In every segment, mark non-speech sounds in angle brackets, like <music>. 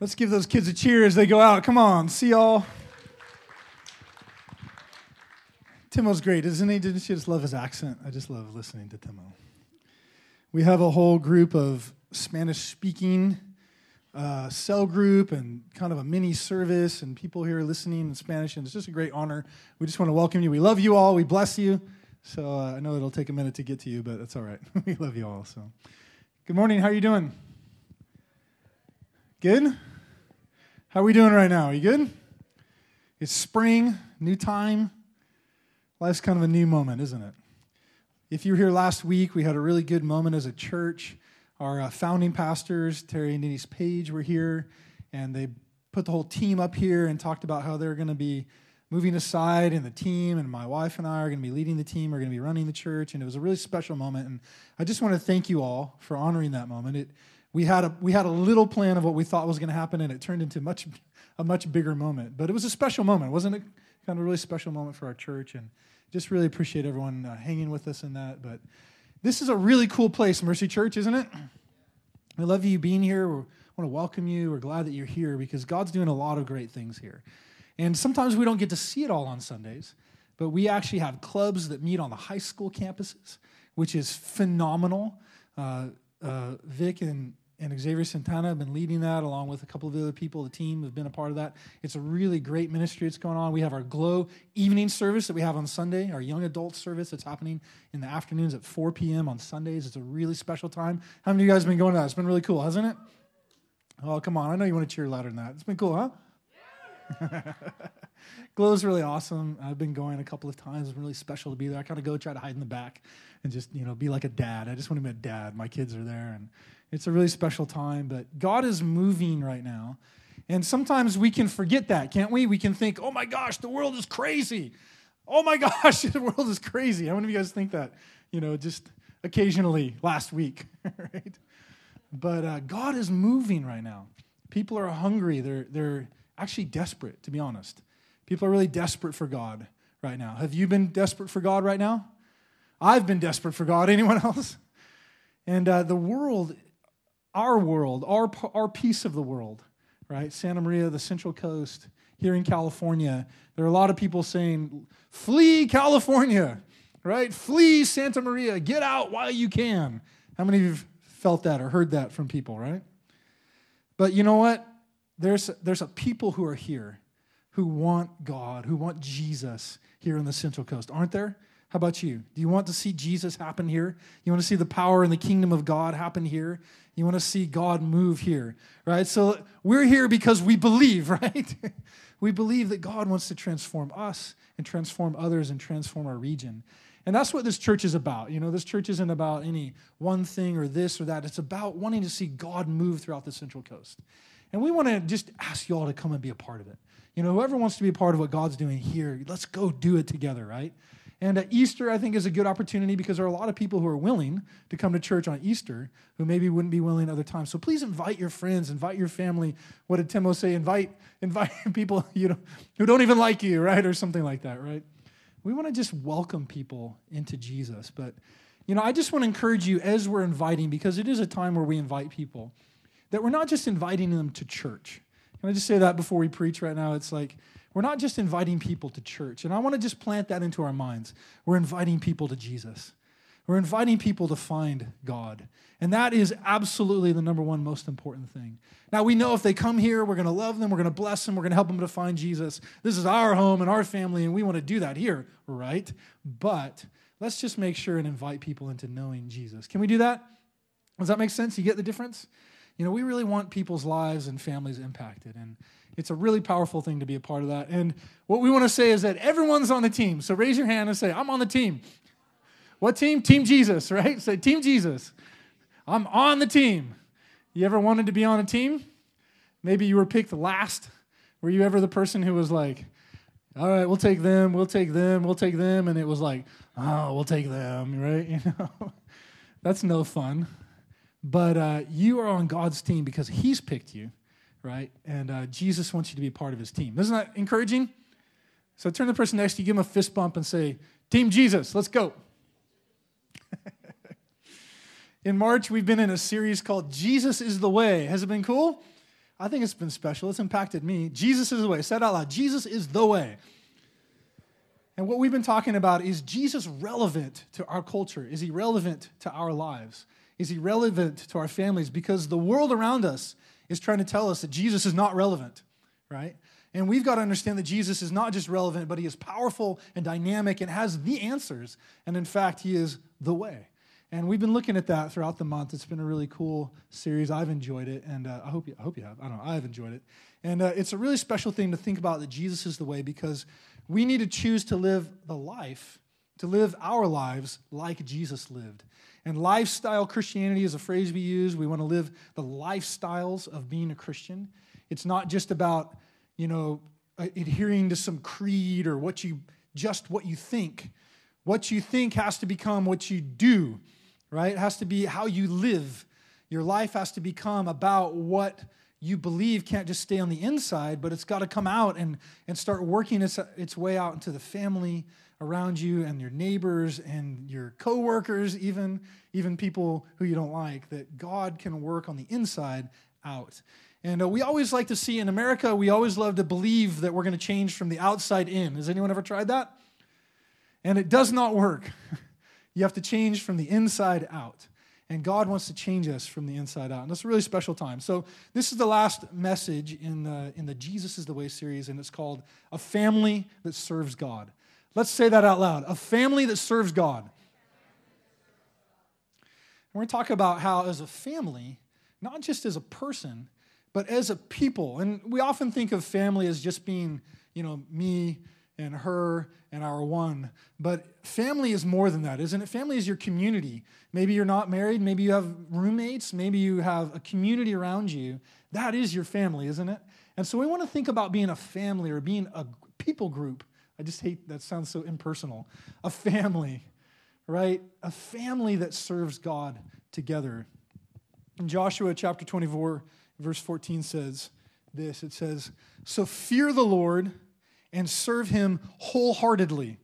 Let's give those kids a cheer as they go out. Come on, see y'all. Timo's great, isn't he? Didn't you just love his accent? I just love listening to Timo. We have a whole group of Spanish speaking uh, cell group and kind of a mini service and people here listening in Spanish, and it's just a great honor. We just want to welcome you. We love you all. We bless you. So uh, I know it'll take a minute to get to you, but that's all right. <laughs> we love you all. So, good morning. How are you doing? Good? How are we doing right now? Are you good? It's spring, new time. Life's kind of a new moment, isn't it? If you were here last week, we had a really good moment as a church. Our uh, founding pastors, Terry and Denise Page, were here, and they put the whole team up here and talked about how they're going to be moving aside and the team and my wife and I are going to be leading the team, we're going to be running the church, and it was a really special moment. And I just want to thank you all for honoring that moment. It we had a we had a little plan of what we thought was going to happen, and it turned into much a much bigger moment. But it was a special moment, wasn't it? Kind of a really special moment for our church, and just really appreciate everyone uh, hanging with us in that. But this is a really cool place, Mercy Church, isn't it? I love you being here. We want to welcome you. We're glad that you're here because God's doing a lot of great things here. And sometimes we don't get to see it all on Sundays, but we actually have clubs that meet on the high school campuses, which is phenomenal. Uh, uh, Vic and and Xavier Santana have been leading that along with a couple of other people. The team have been a part of that. It's a really great ministry that's going on. We have our Glow evening service that we have on Sunday, our young adult service that's happening in the afternoons at 4 p.m. on Sundays. It's a really special time. How many of you guys have been going to that? It's been really cool, hasn't it? Oh, come on. I know you want to cheer louder than that. It's been cool, huh? <laughs> Glow's really awesome. I've been going a couple of times. It's really special to be there. I kind of go try to hide in the back and just, you know, be like a dad. I just want to be a dad. My kids are there and it's a really special time, but God is moving right now. And sometimes we can forget that, can't we? We can think, oh my gosh, the world is crazy. Oh my <laughs> gosh, the world is crazy. How many of you guys think that, you know, just occasionally last week, <laughs> right? But uh, God is moving right now. People are hungry. They're, they're actually desperate, to be honest. People are really desperate for God right now. Have you been desperate for God right now? I've been desperate for God. <laughs> Anyone else? And uh, the world our world, our, our piece of the world, right? Santa Maria, the Central Coast, here in California, there are a lot of people saying, flee California, right? Flee Santa Maria, get out while you can. How many of you have felt that or heard that from people, right? But you know what? There's, there's a people who are here who want God, who want Jesus here on the Central Coast, aren't there? How about you? Do you want to see Jesus happen here? You want to see the power and the kingdom of God happen here? You want to see God move here, right? So we're here because we believe, <laughs> right? we believe that God wants to transform us and transform others and transform our region. And that's what this church is about. You know, this church isn't about any one thing or this or that. It's about wanting to see God move throughout the Central Coast. And we want to just ask you all to come and be a part of it. You know, whoever wants to be a part of what God's doing here, let's go do it together, right? And uh, Easter, I think, is a good opportunity because there are a lot of people who are willing to come to church on Easter who maybe wouldn't be willing other times. So please invite your friends, invite your family. What did Timo say? Invite, <laughs> invite people you know, who don't even like you, right? Or something like that, right? We want to just welcome people into Jesus. But, you know, I just want to encourage you as we're inviting, because it is a time where we invite people, that we're not just inviting them to church. Can I just say that before we preach right now? It's like, we're not just inviting people to church. And I want to just plant that into our minds. We're inviting people to Jesus. We're inviting people to find God. And that is absolutely the number one most important thing. Now, we know if they come here, we're going to love them, we're going to bless them, we're going to help them to find Jesus. This is our home and our family, and we want to do that here, right? But let's just make sure and invite people into knowing Jesus. Can we do that? Does that make sense? You get the difference? You know, we really want people's lives and families impacted. And it's a really powerful thing to be a part of that. And what we want to say is that everyone's on the team. So raise your hand and say, I'm on the team. What team? Team Jesus, right? Say, Team Jesus. I'm on the team. You ever wanted to be on a team? Maybe you were picked last. Were you ever the person who was like, all right, we'll take them, we'll take them, we'll take them, and it was like, oh, we'll take them, <laughs> right? You know, that's no fun. But uh, you are on God's team because He's picked you right? And uh, Jesus wants you to be part of his team. Isn't that encouraging? So turn to the person next to you, give him a fist bump, and say, Team Jesus, let's go. <laughs> in March, we've been in a series called Jesus is the Way. Has it been cool? I think it's been special. It's impacted me. Jesus is the way. Said out loud. Jesus is the way. And what we've been talking about is Jesus relevant to our culture? Is he relevant to our lives? Is he relevant to our families? Because the world around us is trying to tell us that Jesus is not relevant, right? And we've got to understand that Jesus is not just relevant, but he is powerful and dynamic and has the answers. And in fact, he is the way. And we've been looking at that throughout the month. It's been a really cool series. I've enjoyed it, and uh, I hope you, I hope you have. I don't know. I've enjoyed it, and uh, it's a really special thing to think about that Jesus is the way because we need to choose to live the life, to live our lives like Jesus lived. And lifestyle Christianity is a phrase we use. We want to live the lifestyles of being a Christian. It's not just about you know uh, adhering to some creed or what you just what you think. What you think has to become what you do right? It has to be how you live. Your life has to become about what you believe can't just stay on the inside, but it's got to come out and, and start working its, its way out into the family around you and your neighbors and your coworkers, even, even people who you don't like, that God can work on the inside out. And uh, we always like to see in America, we always love to believe that we're going to change from the outside in. Has anyone ever tried that? And it does not work. <laughs> You have to change from the inside out. And God wants to change us from the inside out. And it's a really special time. So, this is the last message in the, in the Jesus is the Way series, and it's called A Family That Serves God. Let's say that out loud A family that serves God. We're going to talk about how, as a family, not just as a person, but as a people, and we often think of family as just being, you know, me and her and our one. But family is more than that, isn't it? Family is your community. Maybe you're not married, maybe you have roommates, maybe you have a community around you. That is your family, isn't it? And so we want to think about being a family or being a people group. I just hate that sounds so impersonal. A family, right? A family that serves God together. In Joshua chapter 24, verse 14 says this it says, So fear the Lord and serve him wholeheartedly.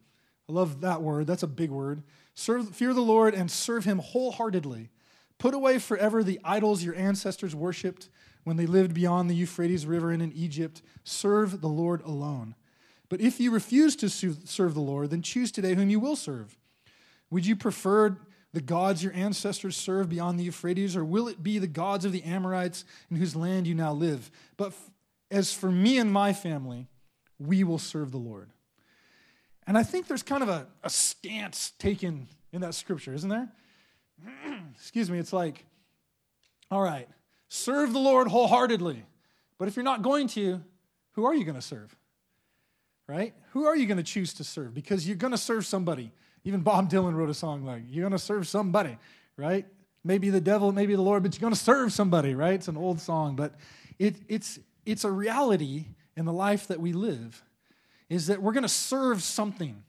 I love that word. That's a big word. Serve, fear the Lord and serve him wholeheartedly. Put away forever the idols your ancestors worshipped when they lived beyond the Euphrates River and in Egypt. Serve the Lord alone. But if you refuse to serve the Lord, then choose today whom you will serve. Would you prefer the gods your ancestors served beyond the Euphrates, or will it be the gods of the Amorites in whose land you now live? But as for me and my family, we will serve the Lord. And I think there's kind of a, a stance taken in that scripture, isn't there? <clears throat> Excuse me, it's like, all right, serve the Lord wholeheartedly. But if you're not going to, who are you going to serve? Right? Who are you going to choose to serve? Because you're going to serve somebody. Even Bob Dylan wrote a song like, you're going to serve somebody, right? Maybe the devil, maybe the Lord, but you're going to serve somebody, right? It's an old song, but it, it's, it's a reality in the life that we live is that we're going to serve something.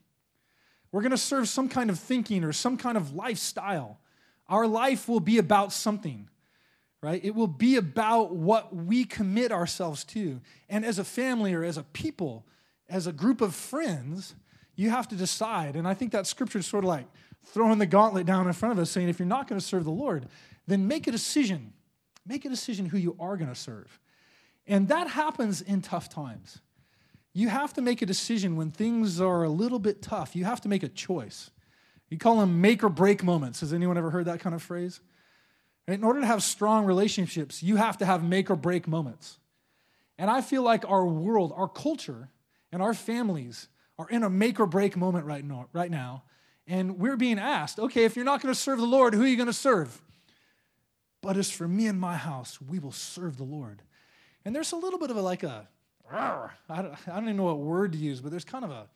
We're going to serve some kind of thinking or some kind of lifestyle. Our life will be about something, right? It will be about what we commit ourselves to. And as a family or as a people, as a group of friends, you have to decide. And I think that scripture is sort of like throwing the gauntlet down in front of us, saying, if you're not going to serve the Lord, then make a decision. Make a decision who you are going to serve. And that happens in tough times. You have to make a decision when things are a little bit tough. You have to make a choice. You call them make or break moments. Has anyone ever heard that kind of phrase? In order to have strong relationships, you have to have make or break moments. And I feel like our world, our culture, and our families are in a make or break moment right now. Right now. And we're being asked, okay, if you're not going to serve the Lord, who are you going to serve? But as for me and my house, we will serve the Lord. And there's a little bit of a like a, I don't, even know what word to use, but there's kind of a,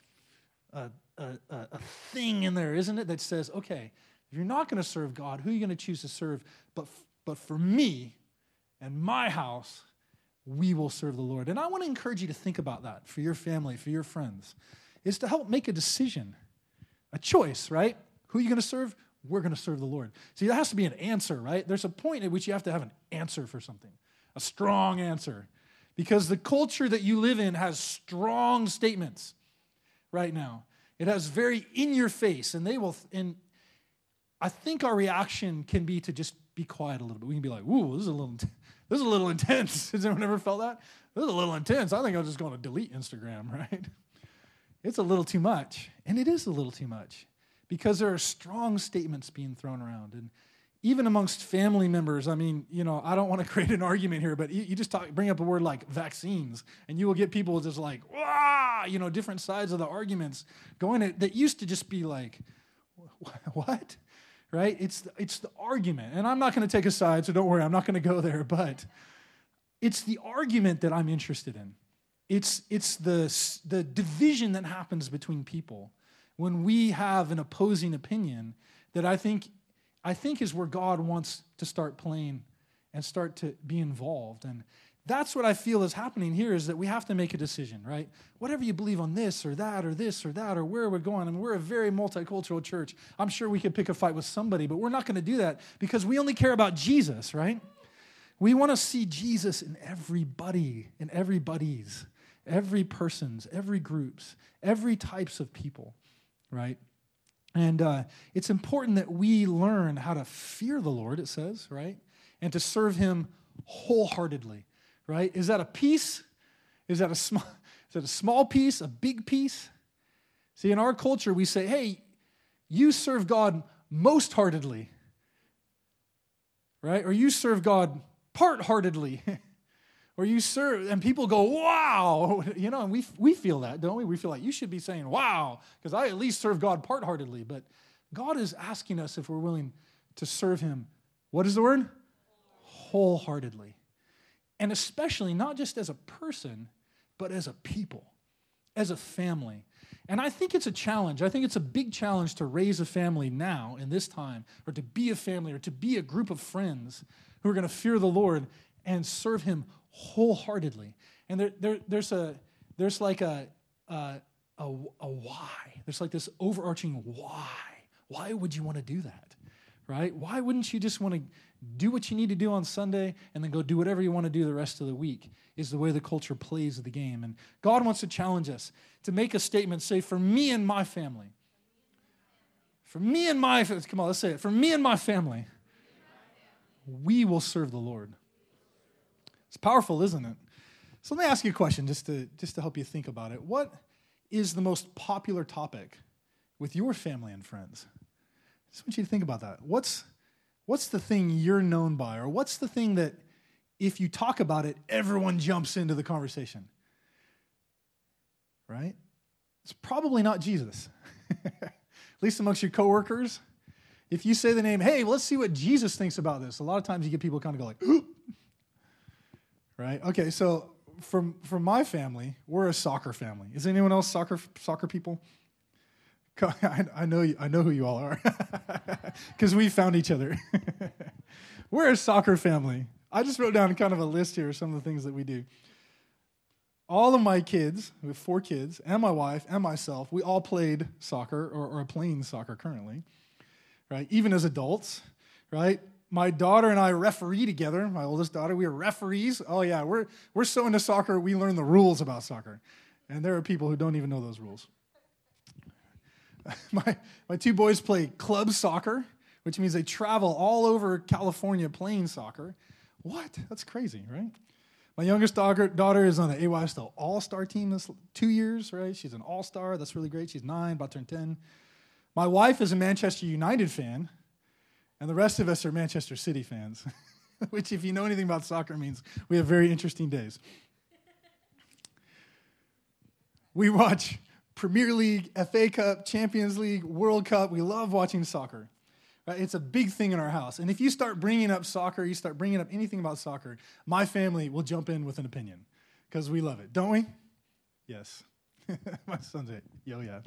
a, a, a thing in there, isn't it, that says, okay, if you're not going to serve God, who are you going to choose to serve? But, but for me and my house, we will serve the Lord. And I want to encourage you to think about that for your family, for your friends, is to help make a decision, a choice, right? Who are you going to serve? We're going to serve the Lord. See, there has to be an answer, right? There's a point at which you have to have an answer for something a strong answer. Because the culture that you live in has strong statements right now. It has very in your face, and they will, and I think our reaction can be to just be quiet a little bit. We can be like, ooh, this is a little, <laughs> this is a little intense. <laughs> Has anyone ever felt that? This is a little intense. I think I'm just going to delete Instagram, <laughs> right? It's a little too much. And it is a little too much because there are strong statements being thrown around. And even amongst family members, I mean, you know, I don't want to <laughs> create an argument here, but you, you just talk, bring up a word like vaccines, and you will get people just like, wow, you know, different sides of the arguments going at, that used to just be like, what? Right? It's, it's the argument. And I'm not going to take a side, so don't worry, I'm not going to go there, but it's the argument that I'm interested in. It's, it's the, the division that happens between people when we have an opposing opinion that I think, I think is where God wants to start playing and start to be involved. And that's what I feel is happening here is that we have to make a decision, right? Whatever you believe on this or that or this or that or where we're going. I mean, we're a very multicultural church. I'm sure we could pick a fight with somebody, but we're not going to do that because we only care about Jesus, right? We want to see Jesus in everybody, in everybody's, every person's, every group's, every types of people, right? And uh, it's important that we learn how to fear the Lord, it says, right? And to serve him wholeheartedly right? Is that a piece? Is that a small, <laughs> is that a small piece, a big piece? See, in our culture, we say, hey, you serve God most heartedly, right? Or you serve God part heartedly. <laughs> or you serve, and people go, wow, <laughs> you know, and we, we feel that, don't we? We feel like you should be saying, wow, because I at least serve God part heartedly. But God is asking us if we're willing to serve Him. What is the word? Wholeheartedly and especially not just as a person, but as a people, as a family. And I think it's a challenge. I think it's a big challenge to raise a family now in this time, or to be a family, or to be a group of friends who are going to fear the Lord and serve Him wholeheartedly. And there, there, there's a there's like a, a, a, a why. There's like this overarching why. Why would you want to do that? Right? Why wouldn't you just want to do what you need to do on Sunday and then go do whatever you want to do the rest of the week is the way the culture plays the game. And God wants to challenge us to make a statement, say, for me and my family. For me and my, family, come on, let's say it. For me and my family, we will serve the Lord. It's powerful, isn't it? So let me ask you a question just to, just to help you think about it. What is the most popular topic with your family and friends? I just want you to think about that. What's What's the thing you're known by? Or what's the thing that if you talk about it, everyone jumps into the conversation? Right? It's probably not Jesus. <laughs> At least amongst your coworkers. If you say the name, hey, let's see what Jesus thinks about this, a lot of times you get people kind of go like, oop. right? Okay, so from from my family, we're a soccer family. Is anyone else soccer soccer people? <laughs> I, know you, I know who you all are <laughs> because we found each other. <laughs> We're a soccer family. I just wrote down kind of a list here of some of the things that we do. All of my kids, we have four kids, and my wife and myself, we all played soccer or, or are playing soccer currently, right? Even as adults, right? My daughter and I referee together. My oldest daughter, we are referees. Oh yeah, we're we're so into soccer, we learn the rules about soccer, and there are people who don't even know those rules. <laughs> my, my two boys play club soccer, which means they travel all over California playing soccer. What? That's crazy, right? My youngest daughter, daughter is on the AYSO All Star team this two years, right? She's an All Star. That's really great. She's nine, about to turn 10. My wife is a Manchester United fan, and the rest of us are Manchester City fans, <laughs> which, if you know anything about soccer, means we have very interesting days. We watch Premier League, FA Cup, Champions League, World Cup. We love watching soccer. Right? It's a big thing in our house. And if you start bringing up soccer, you start bringing up anything about soccer, my family will jump in with an opinion because we love it, don't we? Yes. <laughs> my son's a yo, yeah.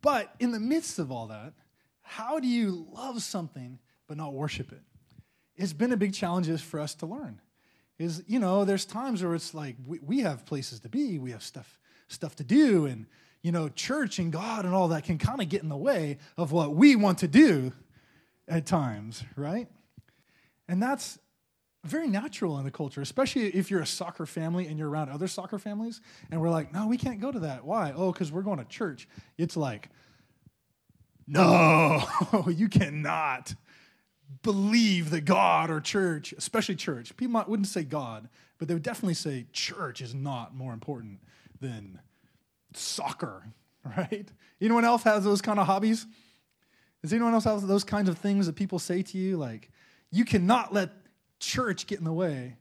But in the midst of all that, how do you love something but not worship it? It's been a big challenge for us to learn. Is, you know, there's times where it's like we, we have places to be, we have stuff stuff to do and you know church and god and all that can kind of get in the way of what we want to do at times right? And that's very natural in the culture especially if you're a soccer family and you're around other soccer families and we're like no we can't go to that. Why? Oh because we're going to church. It's like no <laughs> you cannot believe that God or church, especially church, people wouldn't say God, but they would definitely say church is not more important than soccer, <laughs> right? Anyone else has those kind of hobbies? Does anyone else have those kinds of things that people say to you? Like, you cannot let church get in the way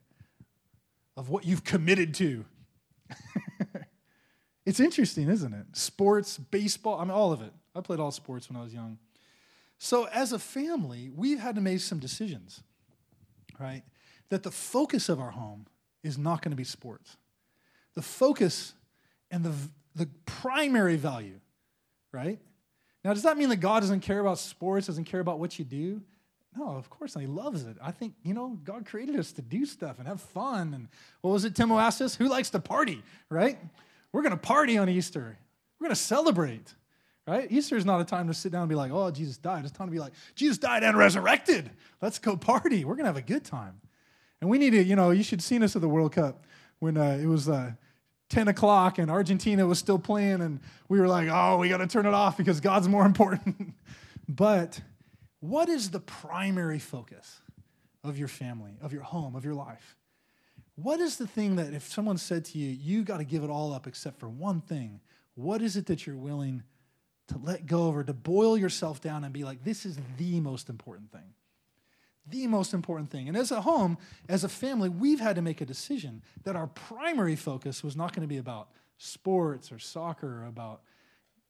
of what you've committed to. <laughs> it's interesting, isn't it? Sports, baseball, I mean, all of it. I played all sports when I was young. So, as a family, we've had to make some decisions, right? That the focus of our home is not going to be sports. The focus and the, the primary value, right? Now, does that mean that God doesn't care about sports, doesn't care about what you do? No, of course not. He loves it. I think, you know, God created us to do stuff and have fun. And what was it Timo asked us? Who likes to party, right? We're going to party on Easter. We're going to celebrate, right? Easter is not a time to sit down and be like, oh, Jesus died. It's time to be like, Jesus died and resurrected. Let's go party. We're going to have a good time. And we need to, you know, you should have seen us at the World Cup when uh, it was uh, 10 o'clock and Argentina was still playing, and we were like, oh, we got to turn it off because God's more <laughs> important. but what is the primary focus of your family, of your home, of your life? What is the thing that if someone said to you, you got to give it all up except for one thing, what is it that you're willing to let go of or to boil yourself down and be like, this is the most important thing? The most important thing. And as a home, as a family, we've had to make a decision that our primary focus was not going to be about sports or soccer or about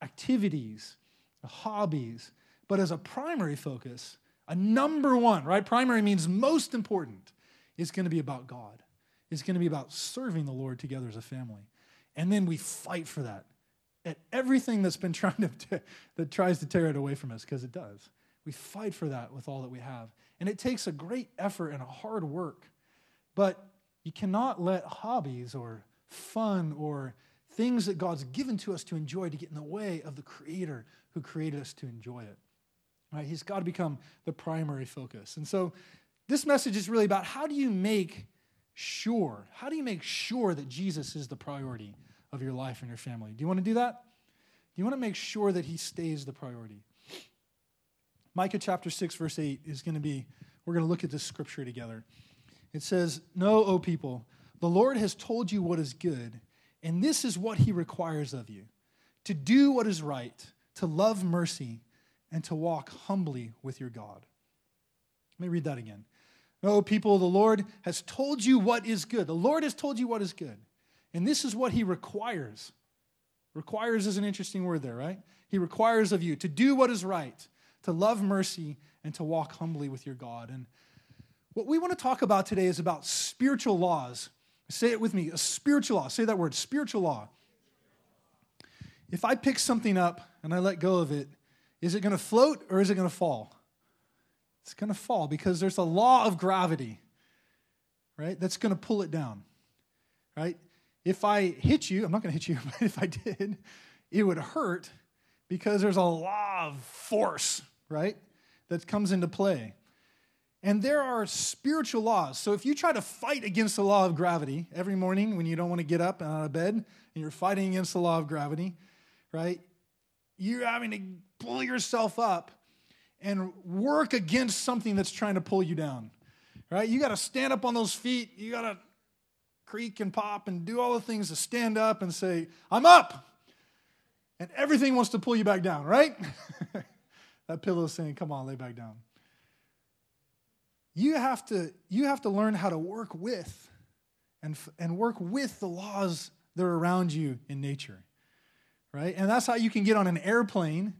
activities, hobbies, but as a primary focus, a number one, right? Primary means most important, is going to be about God. It's going to be about serving the Lord together as a family. And then we fight for that at everything that's been <laughs> trying to, that tries to tear it away from us, because it does. We fight for that with all that we have. And it takes a great effort and a hard work. But you cannot let hobbies or fun or things that God's given to us to enjoy to get in the way of the Creator who created us to enjoy it. Right? He's got to become the primary focus. And so this message is really about how do you make sure, how do you make sure that Jesus is the priority of your life and your family? Do you want to do that? Do you want to make sure that he stays the priority? Micah chapter 6, verse 8 is going to be, we're going to look at this scripture together. It says, Know, O people, the Lord has told you what is good, and this is what he requires of you to do what is right, to love mercy, and to walk humbly with your God. Let me read that again. No, people, the Lord has told you what is good. The Lord has told you what is good. And this is what He requires. Requires is an interesting word there, right? He requires of you to do what is right, to love mercy, and to walk humbly with your God. And what we want to talk about today is about spiritual laws. Say it with me a spiritual law. Say that word, spiritual law. If I pick something up and I let go of it, is it going to float or is it going to fall? It's going to fall because there's a law of gravity, right? That's going to pull it down, right? If I hit you, I'm not going to hit you, <laughs> but if I did, it would hurt because there's a law of force, right? That comes into play. And there are spiritual laws. So if you try to fight against the law of gravity every morning when you don't want to get up and out of bed and you're fighting against the law of gravity, right? You're having to pull yourself up and work against something that's trying to pull you down. Right? You got to stand up on those feet. You got to creak and pop and do all the things to stand up and say, I'm up. And everything wants to pull you back down, right? <laughs> that pillow saying, Come on, lay back down. You have to, you have to learn how to work with and, and work with the laws that are around you in nature, right? And that's how you can get on an airplane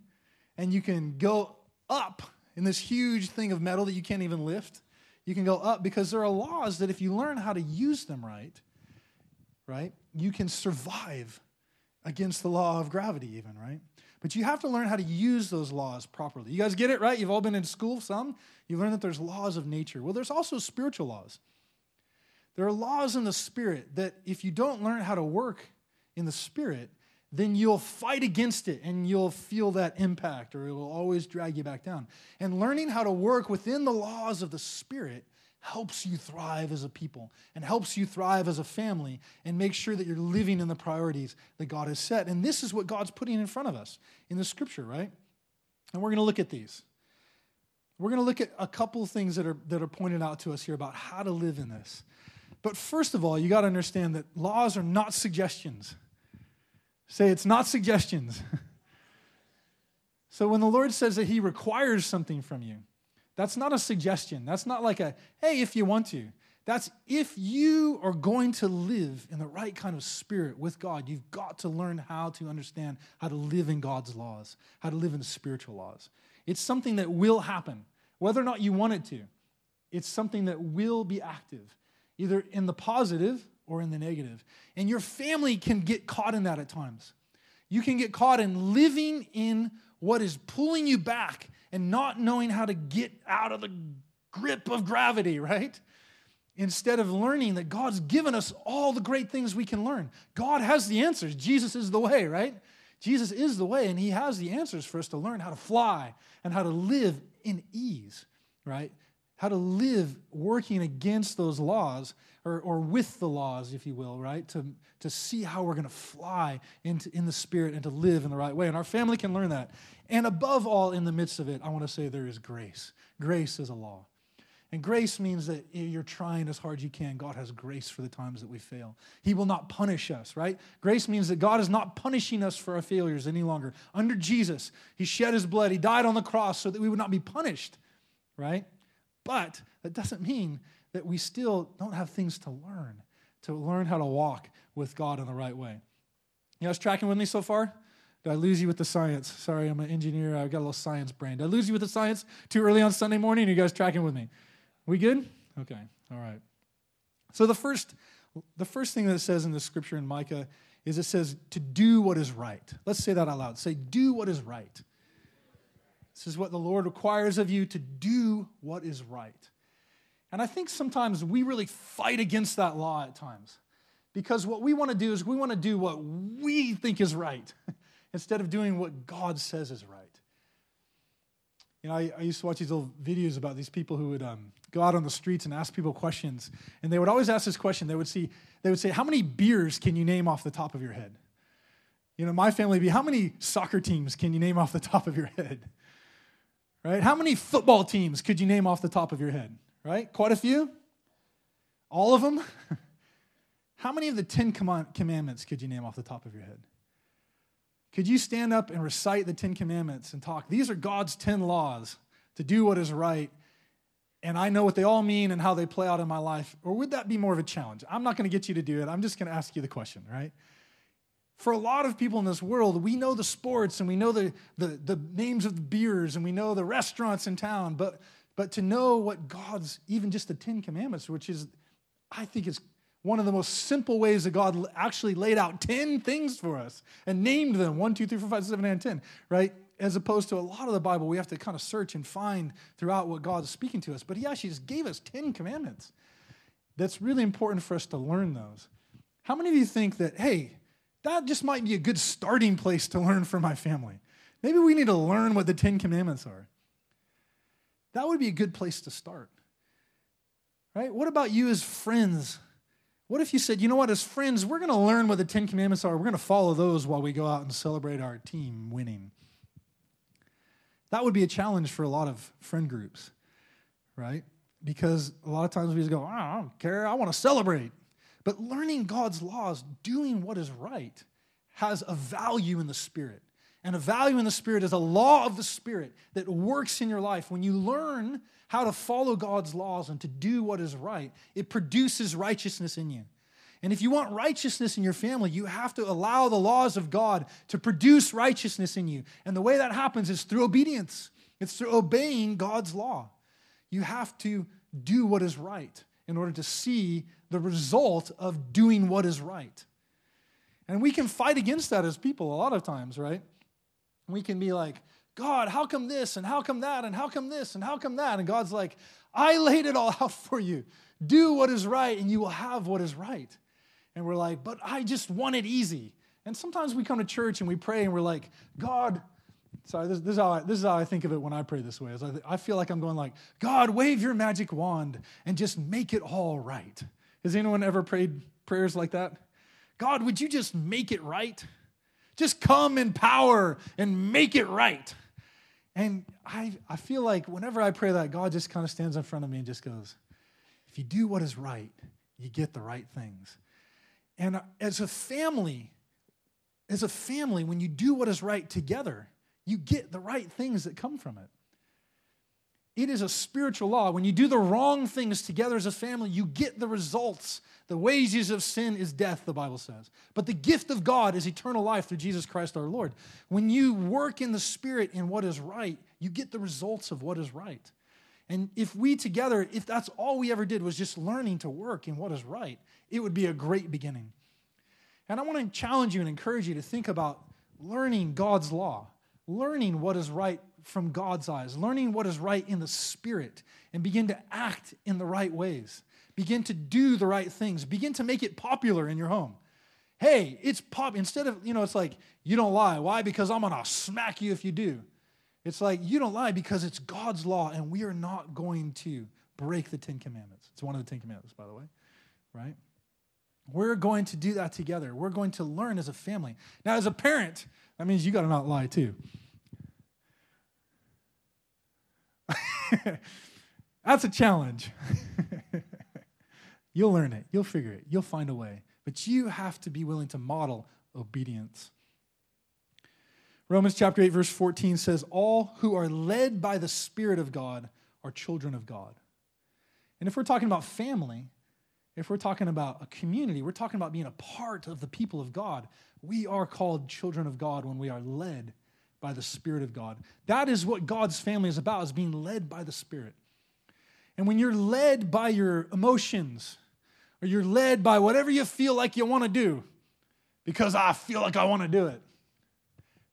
and you can go up in this huge thing of metal that you can't even lift. You can go up because there are laws that if you learn how to use them right, right, you can survive against the law of gravity, even, right? But you have to learn how to use those laws properly. You guys get it, right? You've all been in school, some. You learn that there's laws of nature. Well, there's also spiritual laws. There are laws in the spirit that if you don't learn how to work in the spirit, then you'll fight against it and you'll feel that impact or it will always drag you back down. And learning how to work within the laws of the Spirit helps you thrive as a people and helps you thrive as a family and make sure that you're living in the priorities that God has set. And this is what God's putting in front of us in the scripture, right? And we're going to look at these. We're going to look at a couple things that are, that are pointed out to us here about how to live in this. But first of all, you got to understand that laws are not suggestions. Say it's not suggestions. <laughs> so when the Lord says that He requires something from you, that's not a suggestion. That's not like a, hey, if you want to. That's if you are going to live in the right kind of spirit with God, you've got to learn how to understand how to live in God's laws, how to live in spiritual laws. It's something that will happen, whether or not you want it to. It's something that will be active, either in the positive or in the negative. And your family can get caught in that at times. You can get caught in living in what is pulling you back and not knowing how to get out of the grip of gravity, right? instead of learning that God's given us all the great things we can learn. God has the answers. Jesus is the way, right? Jesus is the way, and He has the answers for us to learn how to fly and how to live in ease, right? How to live working against those laws or, or with the laws, if you will, right? To, to see how we're going to fly into, in the Spirit and to live in the right way. And our family can learn that. And above all, in the midst of it, I want to say there is grace. Grace is a law. And grace means that you're trying as hard as you can. God has grace for the times that we fail. He will not punish us, right? Grace means that God is not punishing us for our failures any longer. Under Jesus, He shed His blood, He died on the cross so that we would not be punished, right? But that doesn't mean that we still don't have things to learn, to learn how to walk with God in the right way. You guys tracking with me so far? Did I lose you with the science? Sorry, I'm an engineer. I've got a little science brain. Did I lose you with the science too early on Sunday morning? Are you guys tracking with me? We good? Okay. All right. So the first the first thing that it says in the scripture in Micah is it says to do what is right. Let's say that out loud. Say do what is right. This is what the Lord requires of you to do what is right. And I think sometimes we really fight against that law at times. Because what we want to do is we want to do what we think is right <laughs> instead of doing what God says is right. You know, I, I used to watch these little videos about these people who would um, go out on the streets and ask people questions. And they would always ask this question. They would, see, they would say, How many beers can you name off the top of your head? You know, my family would be, How many soccer teams can you name off the top of your head? Right? How many football teams could you name off the top of your head? Right? Quite a few? All of them? <laughs> How many of the Ten Commandments could you name off the top of your head? Could you stand up and recite the Ten Commandments and talk? These are God's 10 laws to do what is right and I know what they all mean and how they play out in my life? Or would that be more of a challenge? I'm not going to get you to do it. I'm just going to ask you the question, right? For a lot of people in this world, we know the sports and we know the, the, the names of the beers and we know the restaurants in town, but, but to know what God's, even just the Ten Commandments, which is, I think, is one of the most simple ways that God actually laid out 10 things for us and named them 1, 2, 3, 4, 5, 6, 7, 8, and 10, right? as opposed to a lot of the Bible, we have to kind of search and find throughout what God is speaking to us. But He actually just gave us 10 commandments. That's really important for us to learn those. How many of you think that, hey, that just might be a good starting place to learn for my family? Maybe we need to learn what the Ten Commandments are. That would be a good place to start. Right? What about you as friends? What if you said, you know what, as friends, we're going to learn what the Ten Commandments are. We're going to follow those while we go out and celebrate our team winning. That would be a challenge for a lot of friend groups, right? Because a lot of times we just go, I don't care, I want to celebrate. But learning God's laws, doing what is right, has a value in the Spirit. And a value in the Spirit is a law of the Spirit that works in your life. When you learn how to follow God's laws and to do what is right, it produces righteousness in you. And if you want righteousness in your family, you have to allow the laws of God to produce righteousness in you. And the way that happens is through obedience, it's through obeying God's law. You have to do what is right in order to see the result of doing what is right. And we can fight against that as people a lot of times, right? We can be like, God, how come this and how come that and how come this and how come that? And God's like, I laid it all <laughs> out for you. Do what is right and you will have what is right and we're like, but I just want it easy. And sometimes we come to church and we pray and we're like, God, sorry, this, this, is, how I, this is how I think of it when I pray this way. Is I, I feel like I'm going like, God, wave your magic wand and just make it all right. Has anyone ever prayed prayers like that? God, would you just make it right? Just come in power and make it right. And I, I feel like whenever I pray that, God just kind of stands in front of me and just goes, if you do what is right, you get the right things. And as a family, as a family, when you do what is right together, you get the right things that come from it. It is a spiritual law. When you do the wrong things together as a family, you get the results. The wages of sin is death, the Bible says. But the gift of God is eternal life through Jesus Christ our Lord. When you work in the Spirit in what is right, you get the results of what is right. And if we together, if that's all we ever did was just learning to work in what is right, it would be a great beginning. And I want to challenge you and encourage you to think about learning God's law, learning what is right from God's eyes, learning what is right in the Spirit, and begin to act in the right ways. Begin to do the right things. Begin to make it popular in your home. Hey, it's pop. Instead of, you know, it's like, you don't lie. Why? Because I'm going to smack you if you do. It's like, you don't lie because it's God's law, and we are not going to break the Ten Commandments. It's one of the Ten Commandments, by the way, right? We're going to do that together. We're going to learn as a family. Now, as a parent, that means you got to not lie too. <laughs> That's a challenge. <laughs> You'll learn it, you'll figure it, you'll find a way. But you have to be willing to model obedience. Romans chapter 8, verse 14 says, All who are led by the Spirit of God are children of God. And if we're talking about family, if we're talking about a community, we're talking about being a part of the people of God. We are called children of God when we are led by the Spirit of God. That is what God's family is about, is being led by the Spirit. And when you're led by your emotions, or you're led by whatever you feel like you want to do, because I feel like I want to do it,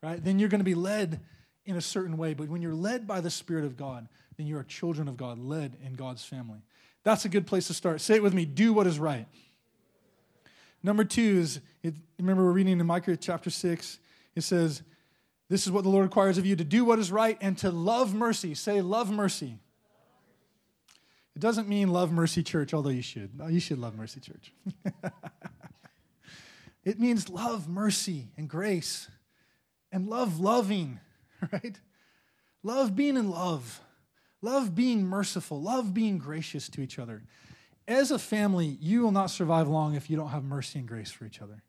right? Then you're going to be led in a certain way. But when you're led by the Spirit of God, then you are children of God, led in God's family. That's a good place to start. Say it with me do what is right. Number two is, it, remember we're reading in Micah chapter 6, it says, This is what the Lord requires of you to do what is right and to love mercy. Say, love mercy. It doesn't mean love Mercy Church, although you should. You should love Mercy Church. <laughs> it means love mercy and grace and love loving, <laughs> right? Love being in love. Love being merciful, love being gracious to each other. As a family, you will not survive long if you don't have mercy and grace for each other.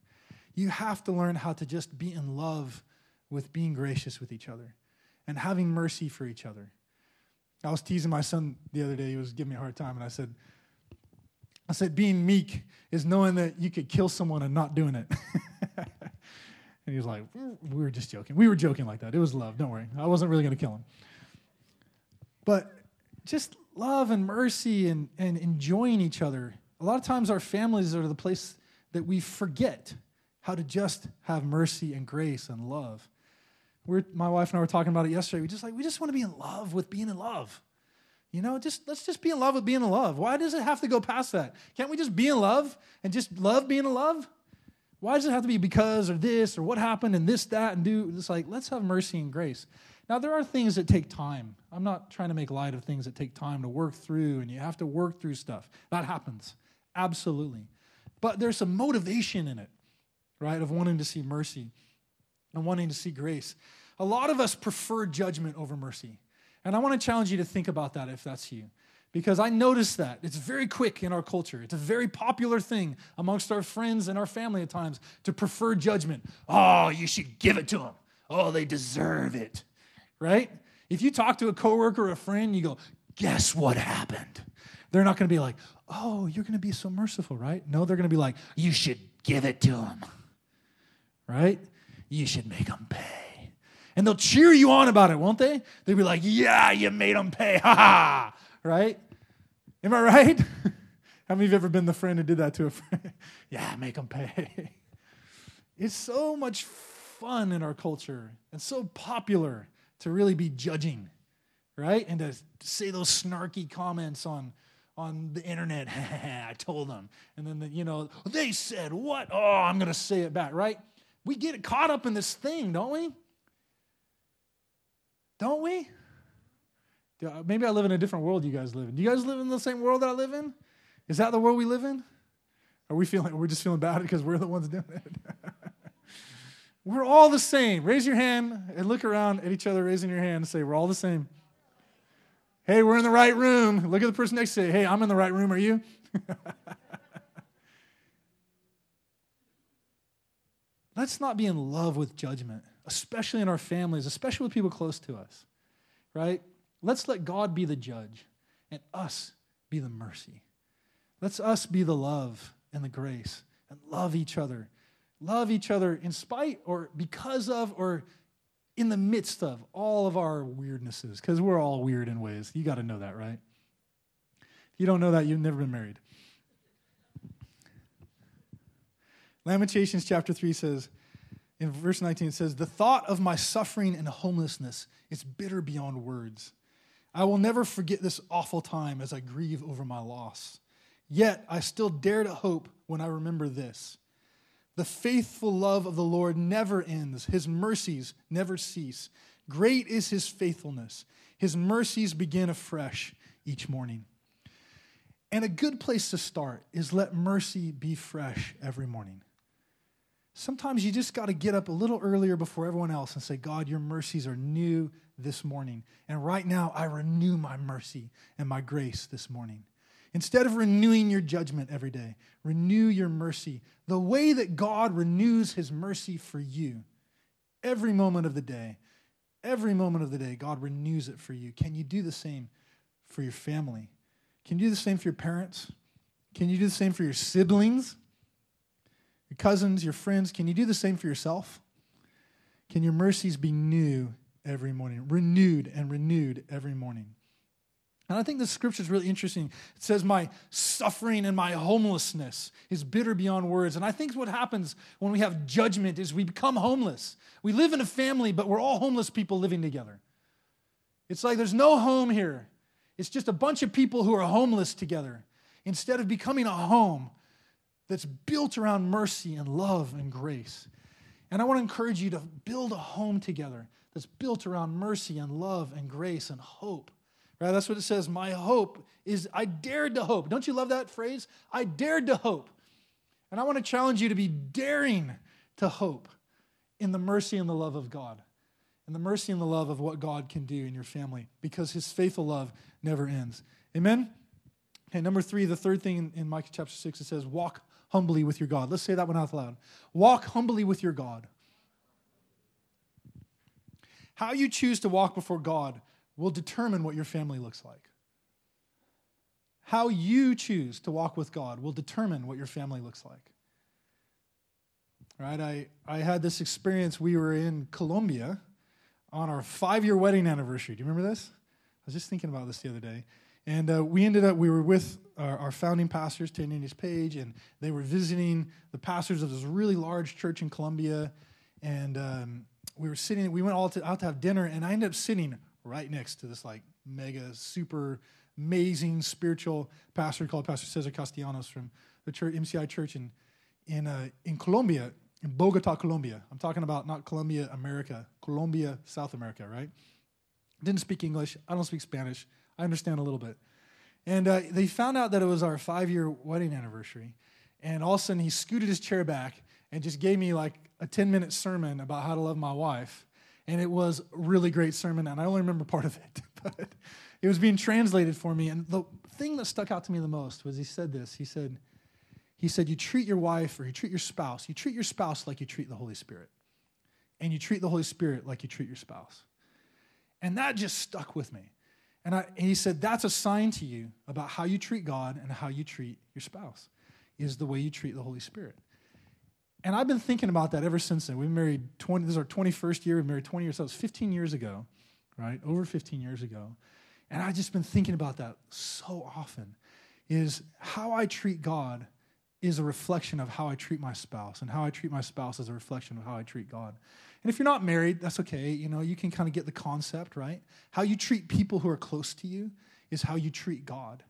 You have to learn how to just be in love with being gracious with each other and having mercy for each other. I was teasing my son the other day. He was giving me a hard time, and I said, I said, being meek is knowing that you could kill someone and not doing it. <laughs> and he was like, we were just joking. We were joking like that. It was love. Don't worry. I wasn't really going to kill him. But just love and mercy and, and enjoying each other. A lot of times, our families are the place that we forget how to just have mercy and grace and love. We're, my wife and I were talking about it yesterday. We just like we just want to be in love with being in love. You know, just let's just be in love with being in love. Why does it have to go past that? Can't we just be in love and just love being in love? Why does it have to be because or this or what happened and this, that, and do? It's like, let's have mercy and grace. Now, there are things that take time. I'm not trying to make light of things that take time to work through, and you have to work through stuff. That happens. Absolutely. But there's some motivation in it, right, of wanting to see mercy and wanting to see grace. A lot of us prefer judgment over mercy. And I want to challenge you to think about that if that's you. Because I notice that. It's very quick in our culture. It's a very popular thing amongst our friends and our family at times to prefer judgment. Oh, you should give it to them. Oh, they deserve it right? If you talk to a coworker or a friend, you go, guess what happened? They're not going to be like, oh, you're going to be so merciful, right? No, they're going to be like, you should give it to them, right? You should make them pay. And they'll cheer you on about it, won't they? They'll be like, yeah, you made them pay, <laughs> ha ha, right? Am I right? <laughs> How many of you ever been the friend who did that to a friend? <laughs> yeah, make them pay. It's so much fun in our culture and so popular to really be judging, right? And to say those snarky comments on on the internet. I told them. And then, the, you know, they said what? Oh, I'm going to say it back, right? We get caught up in this thing, don't we? Don't we? Uh, maybe I live in a different world you guys live in. Do you guys live in the same world that I live in? Is that the world we live in? Are we feeling, we're just feeling bad <laughs> because we're the ones doing it? <laughs> We're all the same. Raise your hand and look around at each other, raising your hand and say, We're all the same. Hey, we're in the right room. Look at the person next to you. Hey, I'm in the right room. Are you? <laughs> Let's not be in love with judgment, especially in our families, especially with people close to us, right? Let's let God be the judge and us be the mercy. Let's us be the love and the grace and love each other. Love each other in spite or because of or in the midst of all of our weirdnesses, because we're all weird in ways. You got to know that, right? If you don't know that, you've never been married. Lamentations chapter 3 says, in verse 19, it says, The thought of my suffering and homelessness is bitter beyond words. I will never forget this awful time as I grieve over my loss. Yet I still dare to hope when I remember this. The faithful love of the Lord never ends, His mercies never cease. Great is His faithfulness. His mercies begin afresh each morning. And a good place to start is let mercy be fresh every morning. Sometimes you just got to get up a little earlier before everyone else and say, God, your mercies are new this morning. And right now, I renew my mercy and my grace this morning. Instead of renewing your judgment every day, renew your mercy the way that God renews his mercy for you every moment of the day. Every moment of the day, God renews it for you. Can you do the same for your family? Can you do the same for your parents? Can you do the same for your siblings, your cousins, your friends? Can you do the same for yourself? Can your mercies be new every morning, renewed and renewed every morning? And I think the scripture is really interesting. It says, My suffering and my homelessness is bitter beyond words. And I think what happens when we have judgment is we become homeless. We live in a family, but we're all homeless people living together. It's like there's no home here. It's just a bunch of people who are homeless together instead of becoming a home that's built around mercy and love and grace. And I want to encourage you to build a home together that's built around mercy and love and grace and hope. Right? That's what it says. My hope is I dared to hope. Don't you love that phrase? I dared to hope. And I want to challenge you to be daring to hope in the mercy and the love of God, and the mercy and the love of what God can do in your family, because his faithful love never ends. Amen? Okay, number three, the third thing in, in Micah chapter 6, it says, walk humbly with your God. Let's say that one out loud. Walk humbly with your God. How you choose to walk before God will determine what your family looks like. How you choose to walk with God will determine what your family looks like. Right? I, I had this experience. We were in Colombia on our five year wedding anniversary. Do you remember this? I was just thinking about this the other day. And uh, we ended up, we were with our, our founding pastors, Tenius Page, and they were visiting the pastors of this really large church in Colombia. And um, we were sitting, we went all to, out to have dinner, and I ended up sitting right next to this like mega super amazing spiritual pastor called Pastor Cesar Castellanos from the church, MCI Church in in uh, in Colombia, in Bogota, Colombia. I'm talking about not Colombia, America, Colombia, South America, right? Didn't speak English. I don't speak Spanish. I understand a little bit. And uh, they found out that it was our five year wedding anniversary. And all of a sudden, he scooted his chair back and just gave me like a 10 minute sermon about how to love my wife and it was a really great sermon, and I only remember part of it, <laughs> but it was being translated for me. And the thing that stuck out to me the most was he said this. He said, he said, you treat your wife or you treat your spouse, you treat your spouse like you treat the Holy Spirit. And you treat the Holy Spirit like you treat your spouse. And that just stuck with me. And, I, and he said, that's a sign to you about how you treat God and how you treat your spouse, is the way you treat the Holy Spirit. And I've been thinking about that ever since then. We've married 20, this is our 21st year. We've married 20 years. So that was 15 years ago, right? Over 15 years ago. And I've just been thinking about that so often is how I treat God is a reflection of how I treat my spouse, and how I treat my spouse is a reflection of how I treat God. And if you're not married, that's okay. You know, you can kind of get the concept, right? How you treat people who are close to you is how you treat God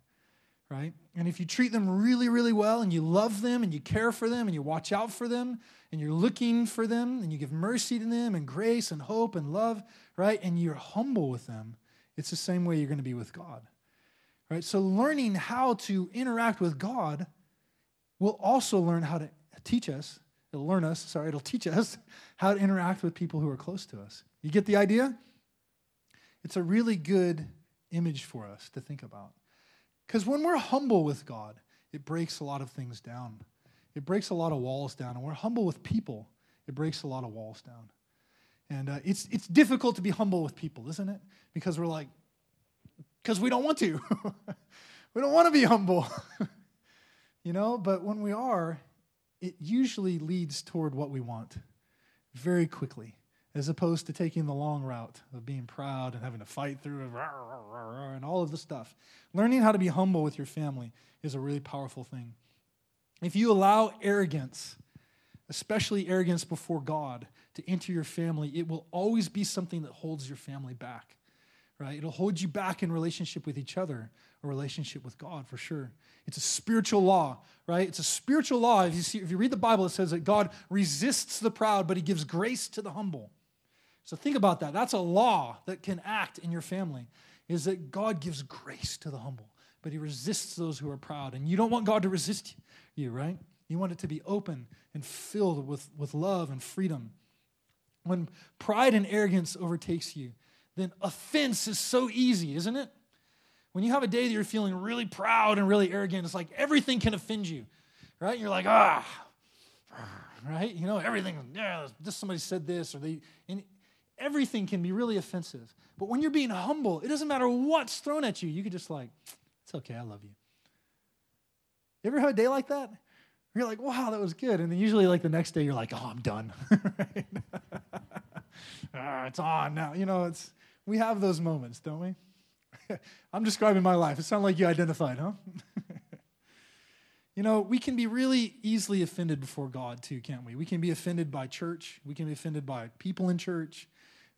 right? And if you treat them really, really well and you love them and you care for them and you watch out for them and you're looking for them and you give mercy to them and grace and hope and love, right? And you're humble with them, it's the same way you're going to be with God, right? So learning how to interact with God will also learn how to teach us It'll learn us, sorry, it'll teach us <laughs> how to interact with people who are close to us. You get the idea? It's a really good image for us to think about. Because when we're humble with God, it breaks a lot of things down. It breaks a lot of walls down. And we're humble with people, it breaks a lot of walls down. And uh, it's, it's difficult to be humble with people, isn't it? Because we're like, because we don't want to. <laughs> we don't want to be humble. <laughs> you know, but when we are, it usually leads toward what we want very quickly, as opposed to taking the long route of being proud and having to fight through and all of the stuff. Learning how to be humble with your family is a really powerful thing. If you allow arrogance, especially arrogance before God, to enter your family, it will always be something that holds your family back, right? It'll hold you back in relationship with each other, a relationship with God for sure. It's a spiritual law, right? It's a spiritual law. If you, see, if you read the Bible, it says that God resists the proud, but he gives grace to the humble. So think about that. That's a law that can act in your family, is that God gives grace to the humble, but he resists those who are proud. And you don't want God to resist you, right? You want it to be open and filled with, with love and freedom. When pride and arrogance overtakes you, then offense is so easy, isn't it? When you have a day that you're feeling really proud and really arrogant, it's like everything can offend you, right? You're like, ah, right? You know, everything, yeah, this somebody said this, or they, and everything can be really offensive. But when you're being humble, it doesn't matter what's thrown at you. You can just like, it's okay, I love you. You ever have a day like that? You're like, wow, that was good. And then usually, like the next day, you're like, oh, I'm done. <laughs> <laughs> ah, it's on now. You know, it's we have those moments, don't we? <laughs> I'm describing my life. It sounds like you identified, huh? <laughs> you know, we can be really easily offended before God, too, can't we? We can be offended by church. We can be offended by people in church.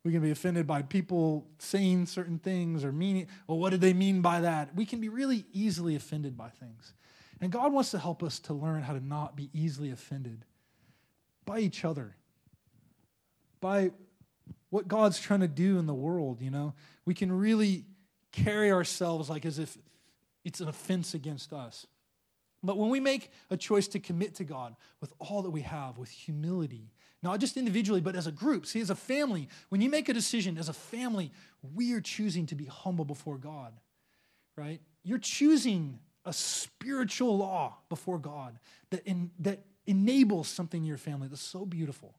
We can be offended by people saying certain things or meaning, well, what did they mean by that? We can be really easily offended by things. And God wants to help us to learn how to not be easily offended by each other, by what God's trying to do in the world, you know. We can really carry ourselves like as if it's an offense against us. But when we make a choice to commit to God with all that we have, with humility, not just individually, but as a group, see, as a family, when you make a decision as a family, we are choosing to be humble before God, right? You're choosing a spiritual law before God that, in, that enables something in your family that's so beautiful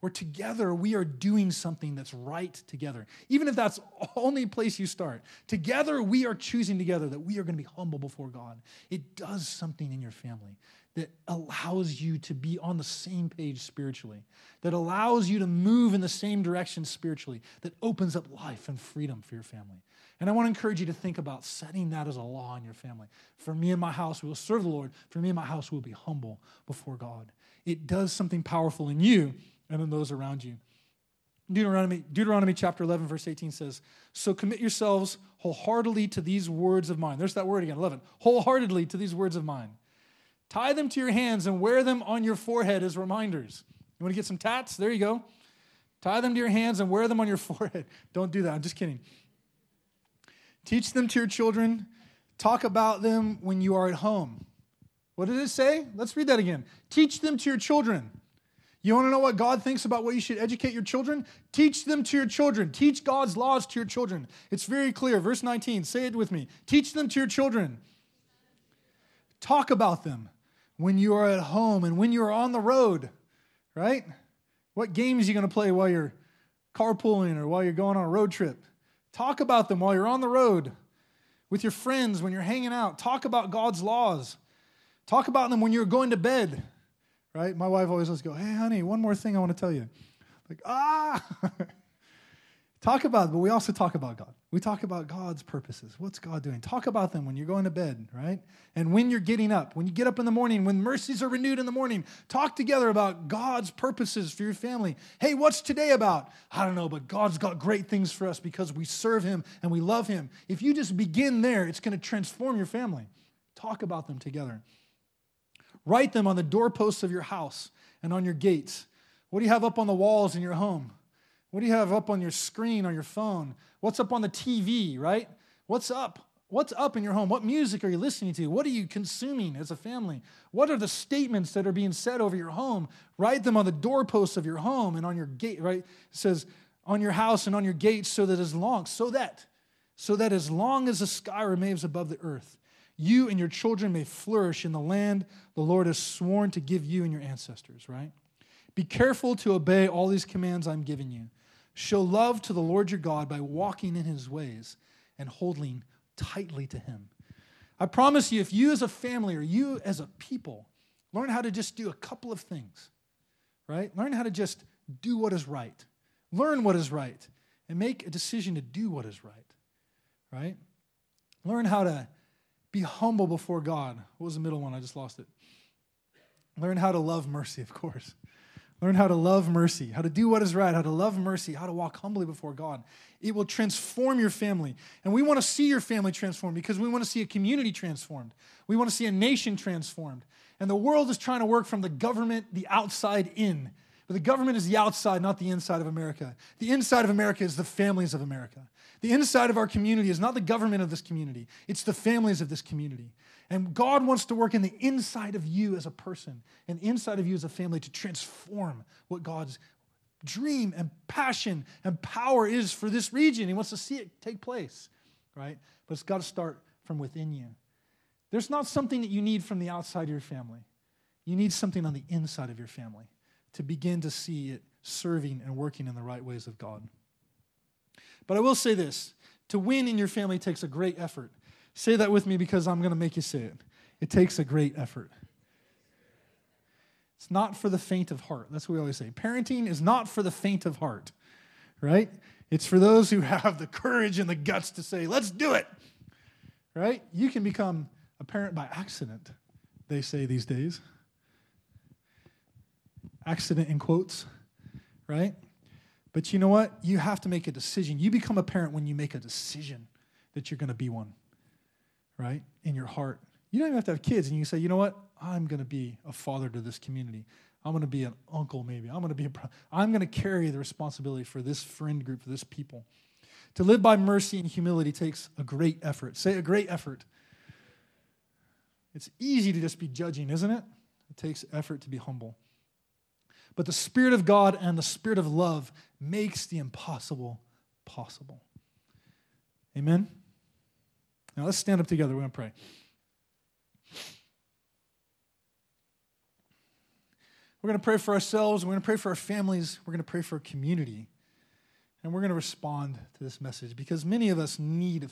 where together we are doing something that's right together. Even if that's <laughs> only place you start. Together we are choosing together that we are going to be humble before God. It does something in your family that allows you to be on the same page spiritually, that allows you to move in the same direction spiritually, that opens up life and freedom for your family. And I want to encourage you to think about setting that as a law in your family. For me and my house, we will serve the Lord. For me and my house, we will be humble before God. It does something powerful in you and in those around you. Deuteronomy, Deuteronomy chapter 11, verse 18 says, So commit yourselves wholeheartedly to these words of mine. There's that word again, 11. Wholeheartedly to these words of mine. Tie them to your hands and wear them on your forehead as reminders. You want to get some tats? There you go. Tie them to your hands and wear them on your <laughs> forehead. Don't do that. I'm just kidding. Teach them to your children. Talk about them when you are at home. What did it say? Let's read that again. Teach them to your children. You want to know what God thinks about what you should educate your children? Teach them to your children. Teach God's laws to your children. It's very clear. Verse 19, say it with me. Teach them to your children. Talk about them when you are at home and when you are on the road, right? What games are you going to play while you're carpooling or while you're going on a road trip? Talk about them while you're on the road with your friends when you're hanging out. Talk about God's laws. Talk about them when you're going to bed right? My wife always lets go, hey, honey, one more thing I want to tell you. Like, ah! <laughs> talk about but we also talk about God. We talk about God's purposes. What's God doing? Talk about them when you're going to bed, right? And when you're getting up, when you get up in the morning, when mercies are renewed in the morning, talk together about God's purposes for your family. Hey, what's today about? I don't know, but God's got great things for us because we serve Him and we love Him. If you just begin there, it's going to transform your family. Talk about them together. Write them on the doorposts of your house and on your gates. What do you have up on the walls in your home? What do you have up on your screen on your phone? What's up on the TV, right? What's up What's up in your home? What music are you listening to? What are you consuming as a family? What are the statements that are being said over your home? Write them on the doorposts of your home and on your gate, right? It says on your house and on your gates so that as long, so that, so that as long as the sky remains above the earth, you and your children may flourish in the land the Lord has sworn to give you and your ancestors, right? Be careful to obey all these commands I'm giving you. Show love to the Lord your God by walking in his ways and holding tightly to him. I promise you, if you as a family or you as a people learn how to just do a couple of things, right? Learn how to just do what is right, learn what is right, and make a decision to do what is right, right? Learn how to be humble before God. What was the middle one? I just lost it. Learn how to love mercy, of course. Learn how to love mercy, how to do what is right, how to love mercy, how to walk humbly before God. It will transform your family. And we want to see your family transformed because we want to see a community transformed. We want to see a nation transformed. And the world is trying to work from the government, the outside in. But the government is the outside, not the inside of America. The inside of America is the families of America. The inside of our community is not the government of this community, it's the families of this community. And God wants to work in the inside of you as a person and inside of you as a family to transform what God's dream and passion and power is for this region. He wants to see it take place, right? But it's got to start from within you. There's not something that you need from the outside of your family. You need something on the inside of your family to begin to see it serving and working in the right ways of God. But I will say this to win in your family takes a great effort. Say that with me because I'm going to make you say it. It takes a great effort. It's not for the faint of heart. That's what we always say. Parenting is not for the faint of heart, right? It's for those who have the courage and the guts to say, let's do it, right? You can become a parent by accident, they say these days. Accident in quotes, right? But you know what? You have to make a decision. You become a parent when you make a decision that you're going to be one right? In your heart. You don't even have to have kids, and you say, you know what? I'm going to be a father to this community. I'm going to be an uncle, maybe. I'm going to be a. I'm going to carry the responsibility for this friend group, for this people. To live by mercy and humility takes a great effort. Say a great effort. It's easy to just be judging, isn't it? It takes effort to be humble. But the Spirit of God and the Spirit of love makes the impossible possible. Amen? Now let's stand up together. We're going to pray. We're going to pray for ourselves. We're going to pray for our families. We're going to pray for our community. And we're going to respond to this message because many of us need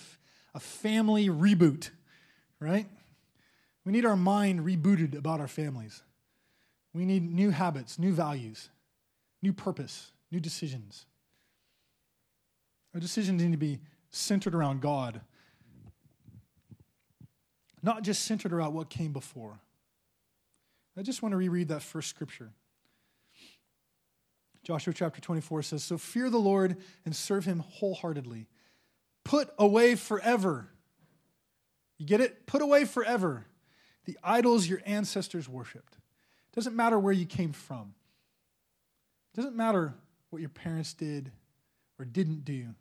a family reboot, right? We need our mind rebooted about our families. We need new habits, new values, new purpose, new decisions. Our decisions need to be centered around God not just centered around what came before. I just want to reread that first scripture. Joshua chapter 24 says, So fear the Lord and serve him wholeheartedly. Put away forever. You get it? Put away forever the idols your ancestors worshiped. Doesn't matter where you came from, doesn't matter what your parents did or didn't do.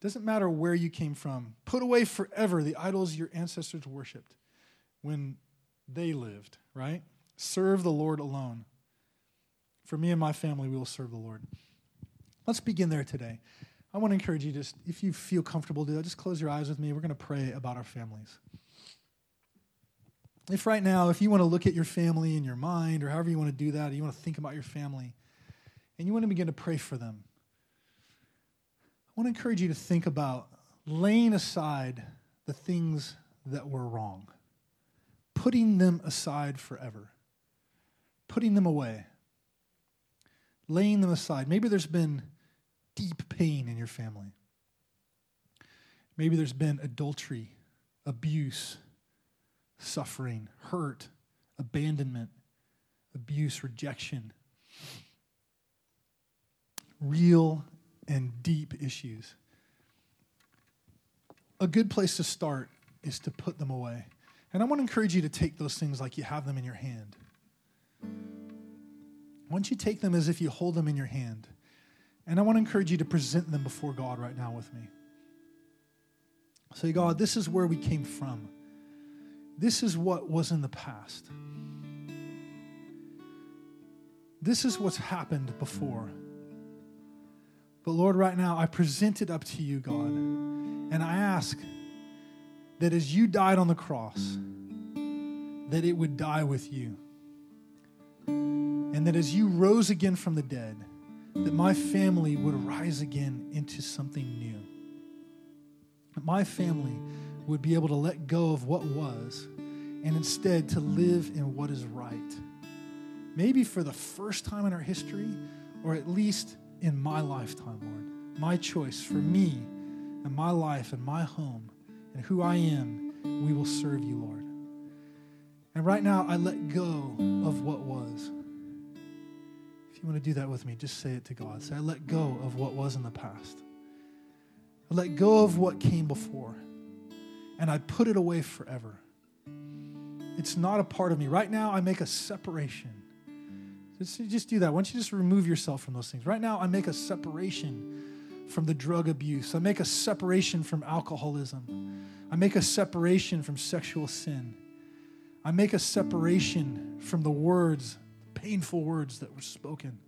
Doesn't matter where you came from. Put away forever the idols your ancestors worshiped when they lived, right? Serve the Lord alone. For me and my family, we will serve the Lord. Let's begin there today. I want to encourage you just, if you feel comfortable do that, just close your eyes with me. We're going to pray about our families. If right now, if you want to look at your family in your mind, or however you want to do that, you want to think about your family, and you want to begin to pray for them, I want to encourage you to think about laying aside the things that were wrong, putting them aside forever, putting them away, laying them aside. Maybe there's been deep pain in your family. Maybe there's been adultery, abuse, suffering, hurt, abandonment, abuse, rejection. Real and deep issues. A good place to start is to put them away. And I want to encourage you to take those things like you have them in your hand. Once you take them as if you hold them in your hand, and I want to encourage you to present them before God right now with me. Say, God, this is where we came from. This is what was in the past. This is what's happened before. But Lord, right now, I present it up to you, God. And I ask that as you died on the cross, that it would die with you. And that as you rose again from the dead, that my family would rise again into something new. My family would be able to let go of what was and instead to live in what is right. Maybe for the first time in our history, or at least in my lifetime, Lord. My choice for me and my life and my home and who I am, we will serve you, Lord. And right now, I let go of what was. If you want to do that with me, just say it to God. Say, I let go of what was in the past. I let go of what came before. And I put it away forever. It's not a part of me. Right now, I make a separation. Just, just do that. Why don't you just remove yourself from those things? Right now, I make a separation from the drug abuse. I make a separation from alcoholism. I make a separation from sexual sin. I make a separation from the words painful words that were spoken.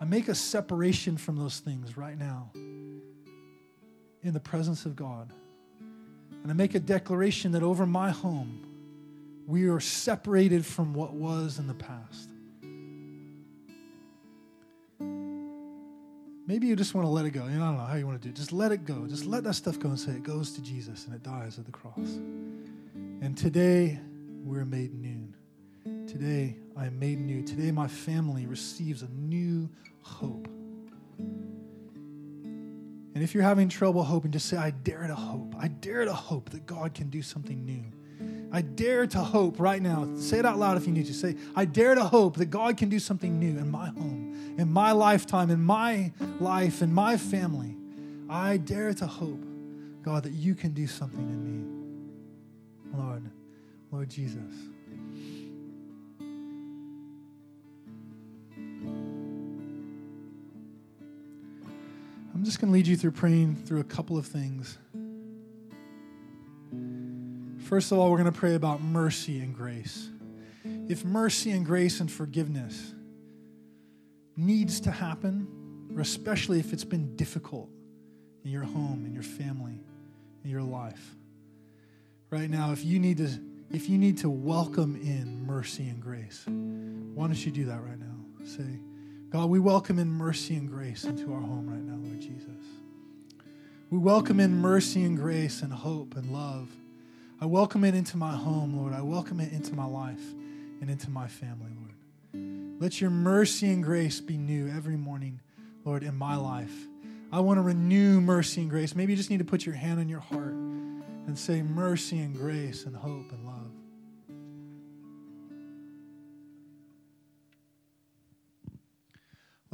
I make a separation from those things right now in the presence of God. And I make a declaration that over my home, we are separated from what was in the past. Maybe you just want to let it go. You know, I don't know how you want to do it. Just let it go. Just let that stuff go and say it goes to Jesus and it dies at the cross. And today, we're made new. Today, I am made new. Today, my family receives a new hope. And if you're having trouble hoping, just say, I dare to hope. I dare to hope that God can do something new. I dare to hope right now. Say it out loud if you need to. Say, I dare to hope that God can do something new in my home, in my lifetime, in my life, in my family. I dare to hope, God, that you can do something in me. Lord, Lord Jesus. I'm just going to lead you through praying through a couple of things. First of all, we're going to pray about mercy and grace. If mercy and grace and forgiveness needs to happen, or especially if it's been difficult in your home, in your family, in your life, right now, if you need to, if you need to welcome in mercy and grace, why don't you do that right now? Say, God, we welcome in mercy and grace into our home right now, Lord Jesus. We welcome in mercy and grace and hope and love. I welcome it into my home, Lord. I welcome it into my life and into my family, Lord. Let your mercy and grace be new every morning, Lord, in my life. I want to renew mercy and grace. Maybe you just need to put your hand on your heart and say mercy and grace and hope and love.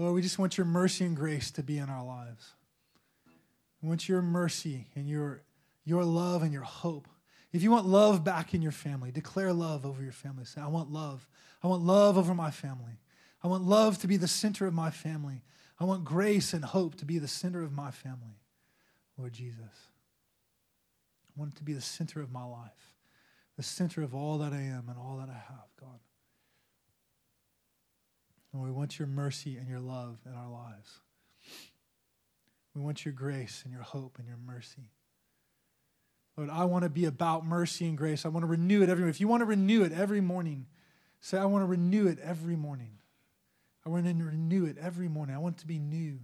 Lord, we just want your mercy and grace to be in our lives. We want your mercy and your, your love and your hope. If you want love back in your family, declare love over your family. Say, I want love. I want love over my family. I want love to be the center of my family. I want grace and hope to be the center of my family. Lord Jesus. I want it to be the center of my life, the center of all that I am and all that I have, God. And we want your mercy and your love in our lives. We want your grace and your hope and your mercy. Lord, I want to be about mercy and grace. I want to renew it every morning. If you want to renew it every morning, say, I want to renew it every morning. I want to renew it every morning. I want it to be new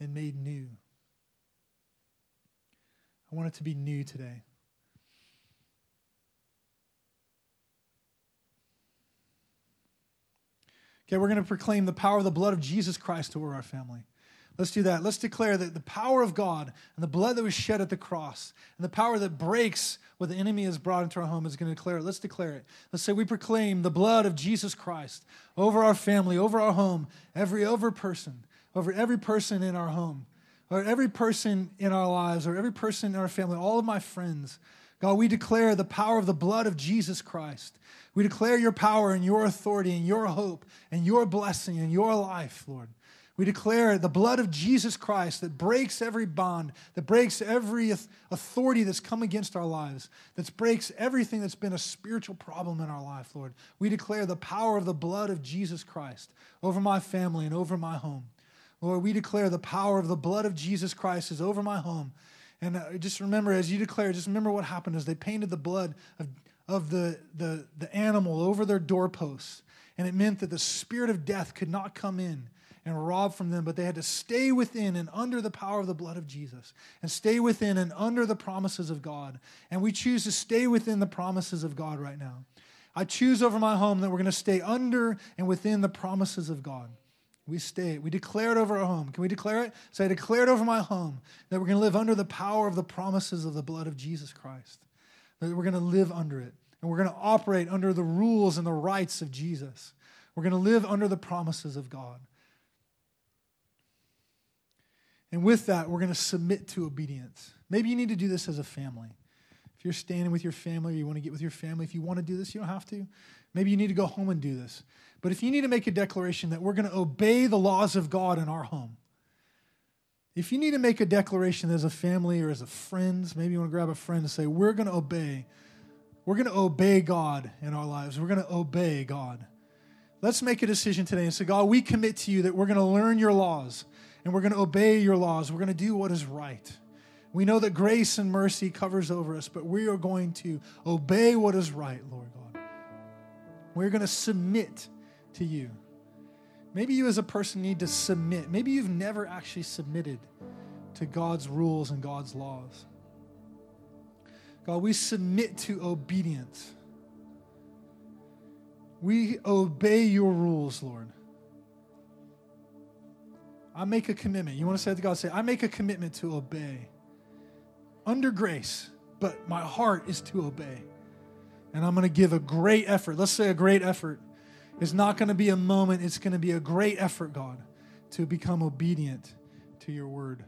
and made new. I want it to be new today. Okay, we're going to proclaim the power of the blood of Jesus Christ over our family. Let's do that. Let's declare that the power of God and the blood that was shed at the cross and the power that breaks what the enemy has brought into our home is going to declare it. Let's declare it. Let's say we proclaim the blood of Jesus Christ over our family, over our home, every over person, over every person in our home, or every person in our lives, or every person in our family, all of my friends. God, we declare the power of the blood of Jesus Christ. We declare your power and your authority and your hope and your blessing and your life, Lord. We declare the blood of Jesus Christ that breaks every bond, that breaks every authority that's come against our lives, that breaks everything that's been a spiritual problem in our life, Lord. We declare the power of the blood of Jesus Christ over my family and over my home. Lord, we declare the power of the blood of Jesus Christ is over my home. And uh, just remember, as you declare, just remember what happened as they painted the blood of, of the, the, the animal over their doorposts. And it meant that the spirit of death could not come in and rob from them, but they had to stay within and under the power of the blood of Jesus and stay within and under the promises of God. And we choose to stay within the promises of God right now. I choose over my home that we're going to stay under and within the promises of God. We stay. We declare it over our home. Can we declare it? Say, I declare it over my home that we're going to live under the power of the promises of the blood of Jesus Christ. That we're going to live under it. And we're going to operate under the rules and the rights of Jesus. We're going to live under the promises of God. And with that, we're going to submit to obedience. Maybe you need to do this as a family. If you're standing with your family or you want to get with your family, if you want to do this, you don't have to. Maybe you need to go home and do this. But if you need to make a declaration that we're going to obey the laws of God in our home, if you need to make a declaration as a family or as a friends, maybe you want to grab a friend and say, We're going to obey. We're going to obey God in our lives. We're going to obey God. Let's make a decision today and say, God, we commit to you that we're going to learn your laws and we're going to obey your laws. We're going to do what is right. We know that grace and mercy covers over us, but we are going to obey what is right, Lord God. We're going to submit to you. Maybe you as a person need to submit. Maybe you've never actually submitted to God's rules and God's laws. God, we submit to obedience. We obey your rules, Lord. I make a commitment. You want to say to God? Say, I make a commitment to obey under grace, but my heart is to obey. And I'm going to give a great effort. Let's say a great effort. It's not going to be a moment, it's going to be a great effort, God, to become obedient to your word.